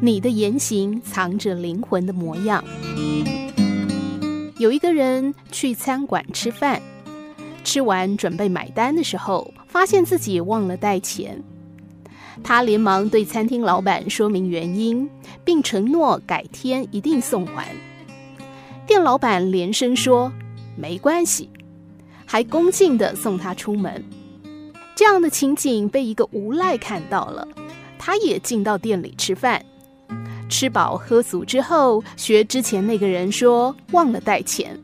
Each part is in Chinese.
你的言行藏着灵魂的模样。有一个人去餐馆吃饭，吃完准备买单的时候，发现自己忘了带钱。他连忙对餐厅老板说明原因，并承诺改天一定送还。店老板连声说：“没关系。”还恭敬地送他出门。这样的情景被一个无赖看到了，他也进到店里吃饭。吃饱喝足之后，学之前那个人说忘了带钱，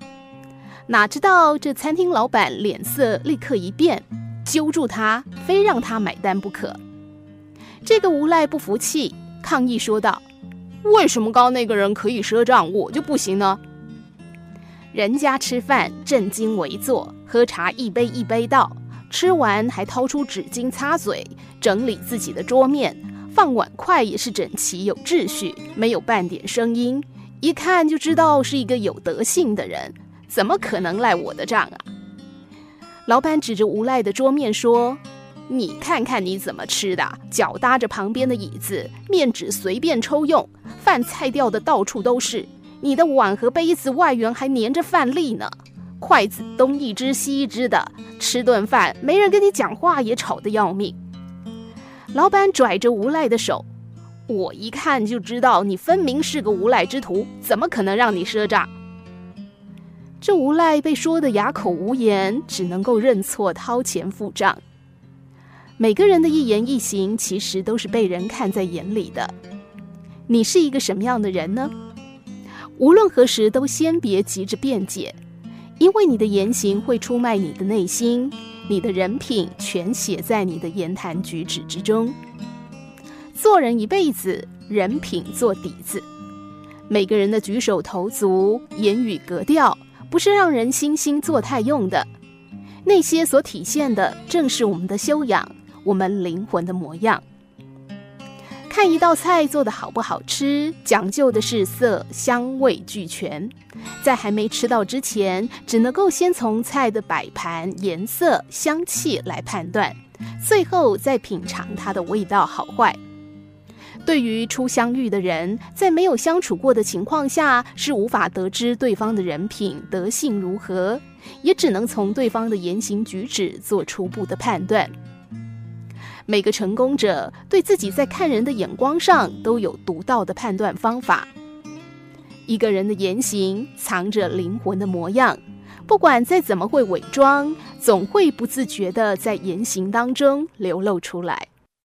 哪知道这餐厅老板脸色立刻一变，揪住他，非让他买单不可。这个无赖不服气，抗议说道：“为什么刚刚那个人可以赊账，我就不行呢？人家吃饭正襟危坐，喝茶一杯一杯倒，吃完还掏出纸巾擦嘴，整理自己的桌面。”放碗筷也是整齐有秩序，没有半点声音，一看就知道是一个有德性的人，怎么可能赖我的账啊？老板指着无赖的桌面说：“你看看你怎么吃的，脚搭着旁边的椅子，面纸随便抽用，饭菜掉的到处都是，你的碗和杯子外缘还粘着饭粒呢，筷子东一只西一只的，吃顿饭没人跟你讲话也吵得要命。”老板拽着无赖的手，我一看就知道你分明是个无赖之徒，怎么可能让你赊账？这无赖被说得哑口无言，只能够认错掏钱付账。每个人的一言一行，其实都是被人看在眼里的。你是一个什么样的人呢？无论何时，都先别急着辩解，因为你的言行会出卖你的内心。你的人品全写在你的言谈举止之中。做人一辈子，人品做底子。每个人的举手投足、言语格调，不是让人惺惺作态用的。那些所体现的，正是我们的修养，我们灵魂的模样。看一道菜做得好不好吃，讲究的是色香味俱全。在还没吃到之前，只能够先从菜的摆盘、颜色、香气来判断，最后再品尝它的味道好坏。对于初相遇的人，在没有相处过的情况下，是无法得知对方的人品德性如何，也只能从对方的言行举止做初步的判断。每个成功者对自己在看人的眼光上都有独到的判断方法。一个人的言行藏着灵魂的模样，不管再怎么会伪装，总会不自觉的在言行当中流露出来。